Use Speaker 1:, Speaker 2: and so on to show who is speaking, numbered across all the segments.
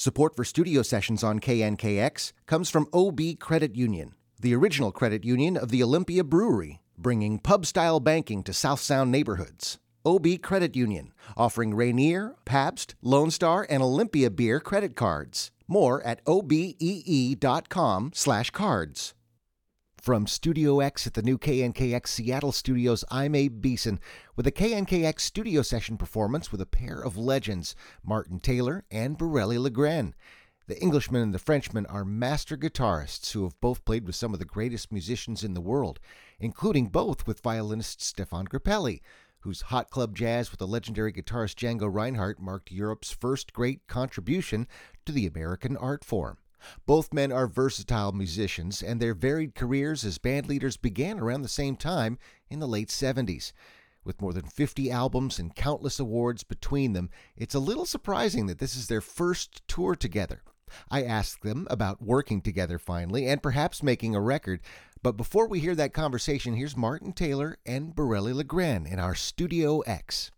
Speaker 1: Support for studio sessions on KNKX comes from OB Credit Union, the original credit union of the Olympia Brewery, bringing pub style banking to South Sound neighborhoods. OB Credit Union, offering Rainier, Pabst, Lone Star, and Olympia beer credit cards. More at obee.com slash cards. From Studio X at the new KNKX Seattle studios, I'm Abe Beeson with a KNKX studio session performance with a pair of legends, Martin Taylor and Bireli Lagrene. The Englishman and the Frenchman are master guitarists who have both played with some of the greatest musicians in the world, including both with violinist Stephane Grappelli, whose hot club jazz with the legendary guitarist Django Reinhardt marked Europe's first great contribution to the American art form. Both men are versatile musicians, and their varied careers as bandleaders began around the same time in the late 70s. With more than 50 albums and countless awards between them, it's a little surprising that this is their first tour together. I asked them about working together finally and perhaps making a record. But before we hear that conversation, here's Martin Taylor and Bireli Lagrene in our Studio X.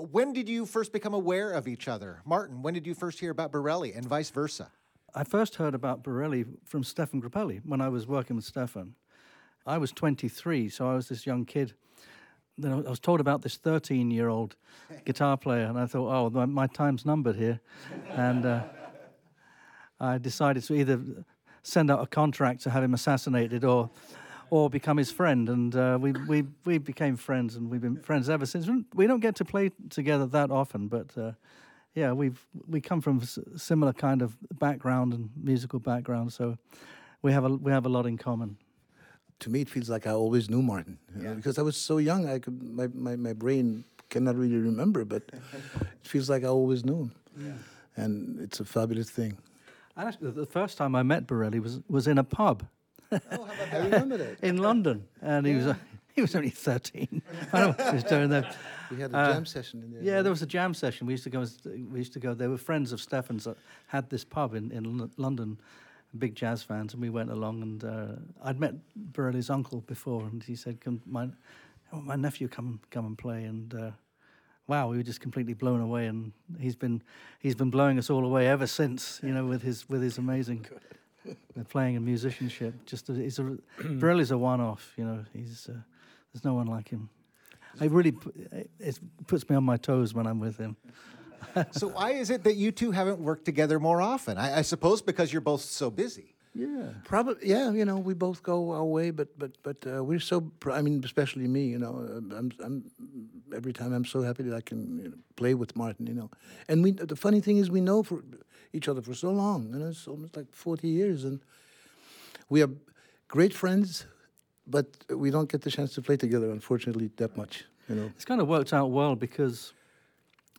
Speaker 1: When did you first become aware of each other? Martin, when did you first hear about Bireli and vice versa?
Speaker 2: I first heard about Bireli from Stephane Grappelli when I was working with Stephane. I was 23, so I was this young kid. Then I was told about this 13 year old guitar player, and I thought, oh, my, my time's numbered here. And uh, I decided to either send out a contract to have him assassinated or or become his friend. And uh, we, we, we became friends, and we've been friends ever since. We don't get to play together that often, but uh, yeah, we've we come from similar kind of background and musical background, so we have a we have a lot in common.
Speaker 3: To me, it feels like I always knew Martin yeah. because I was so young. I could my, my, my brain cannot really remember, but it feels like I always knew him. Yeah. And it's a fabulous thing.
Speaker 2: And actually, the first time I met Bireli was was in a pub.
Speaker 3: Oh, I remember that.
Speaker 2: in London, and he was he was only thirteen. I don't know he was doing that.
Speaker 3: We had a uh, jam session in there.
Speaker 2: Yeah, there was a jam session. We used to go. We used to go. There were friends of Stephane's that had this pub in in London, big jazz fans, and we went along. And uh, I'd met Bireli's uncle before, and he said, "Come, my, oh, my nephew, come come and play." And uh, wow, we were just completely blown away. And he's been he's been blowing us all away ever since. You know, with his with his amazing. Playing and musicianship, just a, he's a Bireli's a one-off. You know, he's uh, there's no one like him. I really it puts me on my toes when I'm with him.
Speaker 1: so why is it that you two haven't worked together more often? I, I suppose because you're both so busy.
Speaker 3: Yeah, probably. Yeah, you know, we both go our way, but but but uh, we're so. I mean, especially me. You know, uh, I'm I'm every time I'm so happy that I can you know, play with Martin. You know, and we. The funny thing is, we know for each other for so long. You know, it's almost like forty years, and we are great friends but we don't get the chance to play together, unfortunately, that much. You know,
Speaker 2: it's kind of worked out well because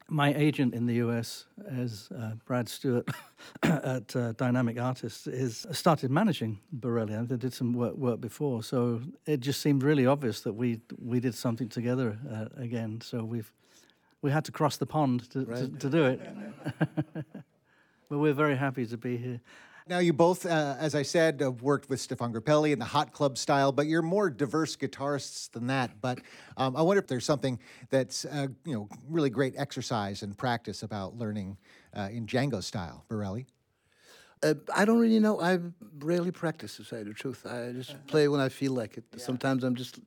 Speaker 2: my agent in the US, as uh, Brad Stewart at uh, Dynamic Artists, is started managing Bireli. I did some work, work before, so it just seemed really obvious that we we did something together uh, again. So we've we had to cross the pond to, right. to, to do it. but we're very happy to be here.
Speaker 1: Now, you both, uh, as I said, have worked with Stephane Grappelli in the hot club style, but you're more diverse guitarists than that. But um, I wonder if there's something that's, uh, you know, really great exercise and practice about learning uh, in Django style, Bireli.
Speaker 3: Uh, I don't really know. I rarely practice, to say the truth. I just play when I feel like it. Yeah. Sometimes I'm just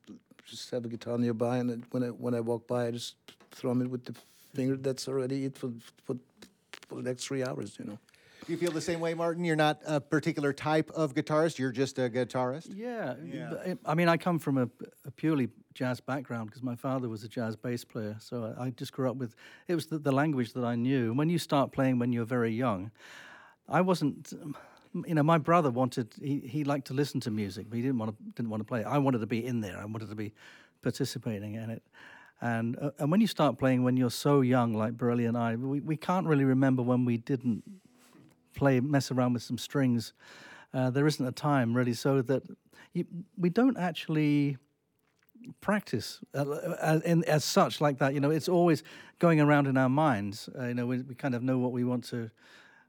Speaker 3: just have a guitar nearby, and when I when I walk by, I just thrum it with the finger that's already it for for, for the next three hours. You know.
Speaker 1: You feel the same way, Martin? You're not a particular type of guitarist. You're just a guitarist.
Speaker 2: Yeah. yeah. I mean, I come from a, a purely jazz background because my father was a jazz bass player. So I, I just grew up with it was the, the, language that I knew. When you start playing when you're very young, I wasn't. You know, my brother wanted he, he liked to listen to music, but he didn't want to didn't want to play. I wanted to be in there. I wanted to be participating in it. And uh, and when you start playing when you're so young, like Bireli and I, we, we can't really remember when we didn't play, mess around with some strings. Uh, there isn't a time really, so that you, we don't actually practice uh, as, in, as such like that. You know, it's always going around in our minds. Uh, you know, we, we kind of know what we want to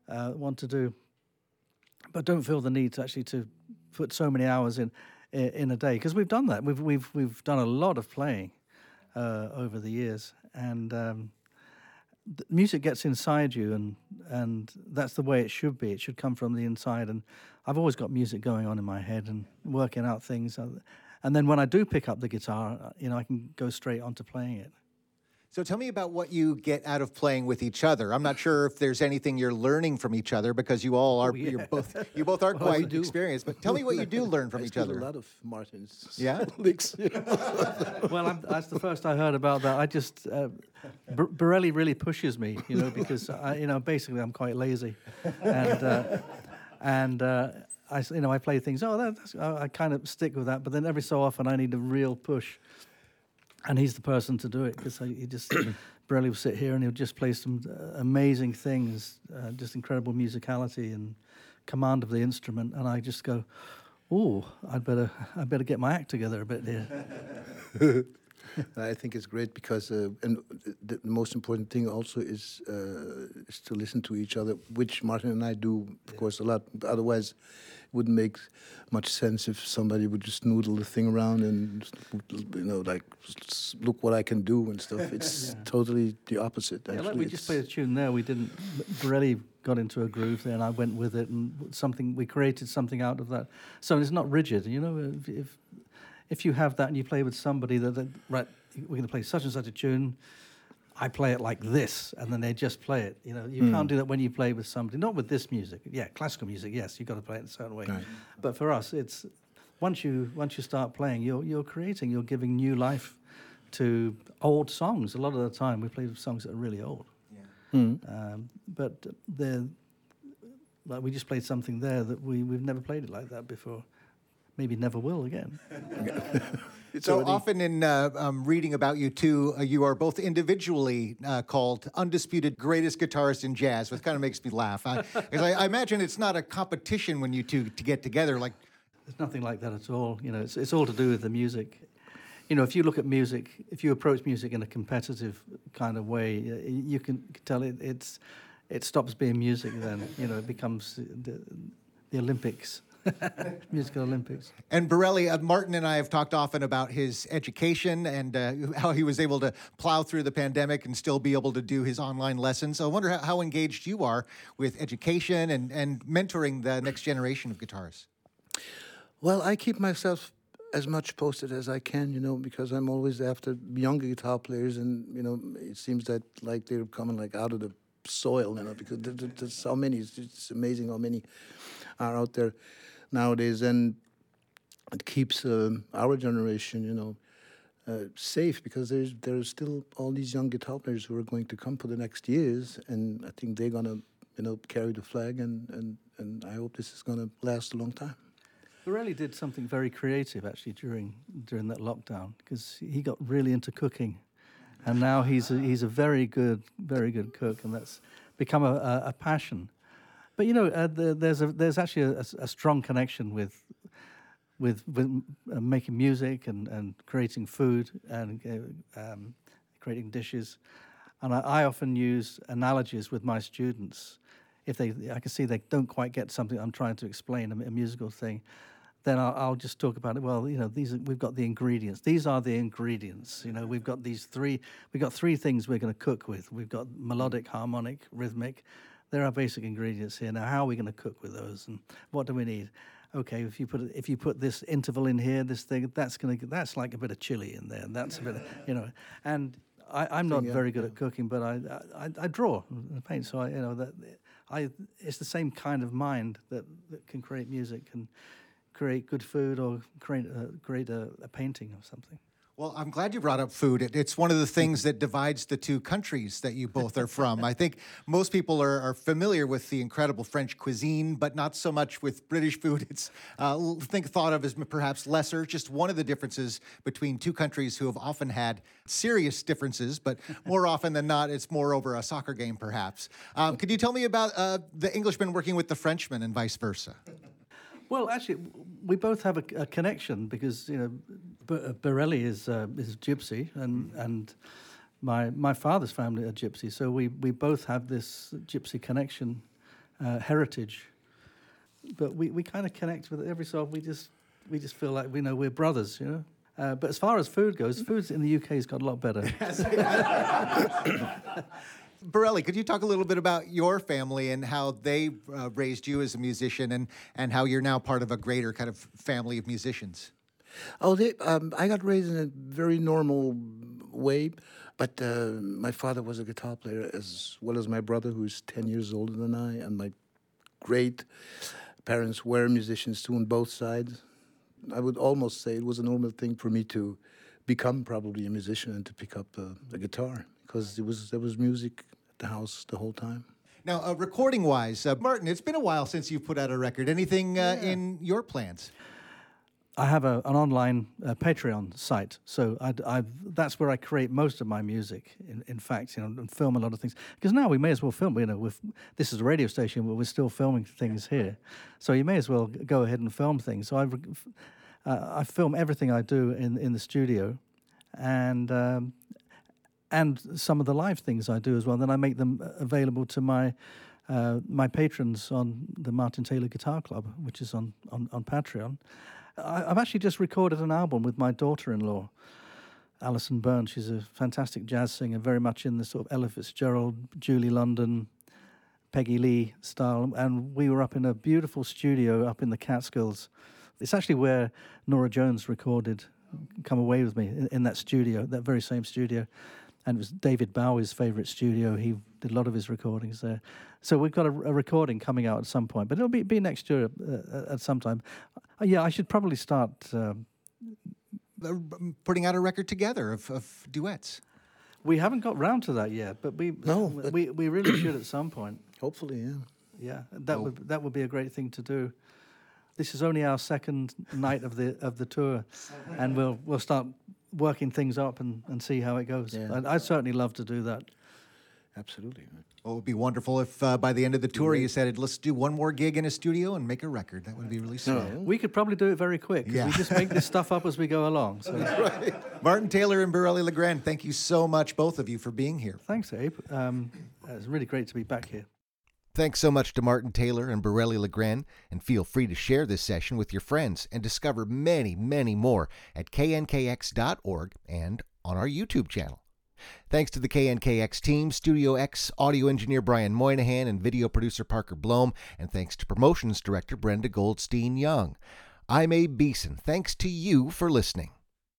Speaker 2: uh, want to do, but don't feel the need to actually to put so many hours in in a day because we've done that. We've we've we've done a lot of playing uh, over the years, and um, music gets inside you, and and that's the way it should be. It should come from the inside. And I've always got music going on in my head and working out things. And then when I do pick up the guitar, you know, I can go straight onto playing it.
Speaker 1: So tell me about what you get out of playing with each other. I'm not sure if there's anything you're learning from each other because you all are oh, yeah. you're both you both are well, quite experienced. But tell me what you do learn from
Speaker 3: I
Speaker 1: each other.
Speaker 3: A lot of Martin's
Speaker 1: yeah
Speaker 3: licks.
Speaker 2: well, I'm, that's the first I heard about that. I just uh, Bireli really pushes me, you know, because I, you know basically I'm quite lazy, and uh, and. Uh, I, you know, I play things. Oh, that's, I kind of stick with that, but then every so often I need a real push and he's the person to do it because he just Bireli will sit here and he'll just play some uh, amazing things, uh, just incredible musicality and command of the instrument, and I just go, "Oh, I'd better, I'd better get my act together a bit here."
Speaker 3: I think it's great because, uh, and the, most important thing also is uh, is to listen to each other, which Martin and I do, of course, a lot. Otherwise, it wouldn't make much sense if somebody would just noodle the thing around and you know, like look what I can do and stuff. It's totally the opposite.
Speaker 2: Yeah,
Speaker 3: Actually,
Speaker 2: like we just played a tune there. We didn't. Bireli got into a groove there, and I went with it, and something we created something out of that. So it's not rigid, you know. If if, if you have that and you play with somebody that, that right, we're going to play such and such a tune. I play it like this, and then they just play it. You know, you can't do that when you play with somebody. Not with this music. Yeah, classical music. Yes, you've got to play it in a certain way.
Speaker 3: Right.
Speaker 2: But for us, it's once you once you start playing, you're you're creating, you're giving new life to old songs. A lot of the time, we play songs that are really old. Um, but the like we just played something there that we we've never played it like that before. Maybe never will again.
Speaker 3: it's
Speaker 1: so
Speaker 3: already-
Speaker 1: often in uh, um, reading about you two, uh, you are both individually uh, called undisputed greatest guitarist in jazz, which kind of makes me laugh. I, 'cause I, I imagine it's not a competition when you two to get together. Like,
Speaker 2: There's nothing like that at all. You know, it's it's all to do with the music. You know, if you look at music, if you approach music in a competitive kind of way, uh, you can tell it it's it stops being music. Then you know, it becomes the, the Olympics, musical Olympics.
Speaker 1: and Bireli, uh, Martin and I have talked often about his education and uh, how he was able to plow through the pandemic and still be able to do his online lessons. So I wonder how, how engaged you are with education and, and mentoring the next generation of guitarists.
Speaker 3: Well, I keep myself as much posted as I can, you know, because I'm always after younger guitar players, and you know, it seems that like they're coming like out of the soil, you know, because there- there- there's so many. It's just amazing how many are out there nowadays, and it keeps um, our generation, you know. Uh, safe because there's there's still all these young guitar players who are going to come for the next years, and I think they're gonna, you know, carry the flag, and and and I hope this is gonna last a long time.
Speaker 2: Bireli did something very creative actually during during that lockdown because he got really into cooking, and now he's a, he's a very good very good cook, and that's become a, a, a passion. But you know, uh, the, there's a there's actually a, a- strong connection with with with uh, making music and, and creating food and uh, um, creating dishes. And I, I often use analogies with my students. If they, I can see they don't quite get something I'm trying to explain, a, a musical thing, then I'll, I'll just talk about it. Well, you know, these are, we've got the ingredients. These are the ingredients. You know, we've got these three. We've got three things we're going to cook with. We've got melodic, harmonic, rhythmic. There are basic ingredients here. Now, how are we going to cook with those, and what do we need? Okay, if you put if you put this interval in here, this thing that's going to that's like a bit of chili in there. And that's a bit, of, you know. And I, I'm not
Speaker 3: yeah,
Speaker 2: very good at cooking, but I, I I draw and paint. So I you know that I it's the same kind of mind that, that can create music and create good food or create a, create a, a painting or something.
Speaker 1: Well, I'm glad you brought up food. It, it's one of the things that divides the two countries that you both are from. I think most people are, are familiar with the incredible French cuisine, but not so much with British food. It's uh, think thought of as perhaps lesser. Just one of the differences between two countries who have often had serious differences, but more often than not, it's more over a soccer game, perhaps. Um, could you tell me about uh, the Englishman working with the Frenchman and vice versa?
Speaker 2: Well, actually, we both have a, a connection because you know, B- uh, Bireli is uh, is gypsy, and and my my father's family are gypsy, so we we both have this gypsy connection, uh, heritage. But we, we kind of connect with it every so often. We just we just feel like we know we're brothers, you know. Uh, but as far as food goes, food in the UK has got a lot better.
Speaker 1: Bireli, could you talk a little bit about your family and how they uh, raised you as a musician and, and how you're now part of a greater kind of family of musicians?
Speaker 3: Oh, they, um, I got raised in a very normal way, but uh, my father was a guitar player as well as my brother, who's 10 years older than I, and my great parents were musicians too on both sides. I would almost say it was a normal thing for me to become probably a musician and to pick up uh, a guitar because it was there was music at the house the whole time.
Speaker 1: Now, uh, recording wise, uh, Martin, it's been a while since you've put out a record. Anything uh, in your plans?
Speaker 2: I have a, an online uh, Patreon site, so I, I, that's where I create most of my music. In, in fact, you know, and film a lot of things because now we may as well film. You know, with this is a radio station, but we're still filming things here, so you may as well go ahead and film things. So I, uh, I film everything I do in in the studio, and um, and some of the live things I do as well. Then I make them available to my uh, my patrons on the Martin Taylor Guitar Club, which is on on, on Patreon. I, I've actually just recorded an album with my daughter-in-law. Alison Byrne, she's a fantastic jazz singer, very much in the sort of Ella Fitzgerald, Julie London, Peggy Lee style. And we were up in a beautiful studio up in the Catskills. It's actually where Norah Jones recorded Come Away With Me, in, in that studio, that very same studio. And it was David Bowie's favorite studio. He did a lot of his recordings there. So we've got a, a recording coming out at some point, but it'll be, be next year uh, at some time. Uh, yeah, I should probably start. Um,
Speaker 1: Uh, putting out a record together of, of duets.
Speaker 2: we haven't got round to that yet, but we
Speaker 3: No, but-
Speaker 2: we, we really should at some point.
Speaker 3: Hopefully, yeah.
Speaker 2: Yeah, that would that would be a great thing to do. This is only our second night of the of the tour, and we'll we'll start working things up and, and see how it goes.
Speaker 3: Yeah.
Speaker 2: I'd, I'd certainly love to do that.
Speaker 3: Absolutely.
Speaker 1: Well, it would be wonderful if uh, by the end of the tour you said, let's do one more gig in a studio and make a record. That would be really sweet.
Speaker 2: We could probably do it very quick. 'cause
Speaker 1: Yeah.
Speaker 2: We just make this stuff up as we go along. So
Speaker 1: Martin Taylor and Bireli Lagrene, thank you so much, both of you, for being here.
Speaker 2: thanks, Abe. Um, it's really great to be back here.
Speaker 1: Thanks so much to Martin Taylor and Bireli Lagrene, and feel free to share this session with your friends and discover many, many more at knkx.org and on our YouTube channel. Thanks to the KNKX team, Studio X audio engineer Brian Moynihan, and video producer Parker Blome, and thanks to promotions director Brenda Goldstein Young. I'm Abe Beeson. Thanks to you for listening.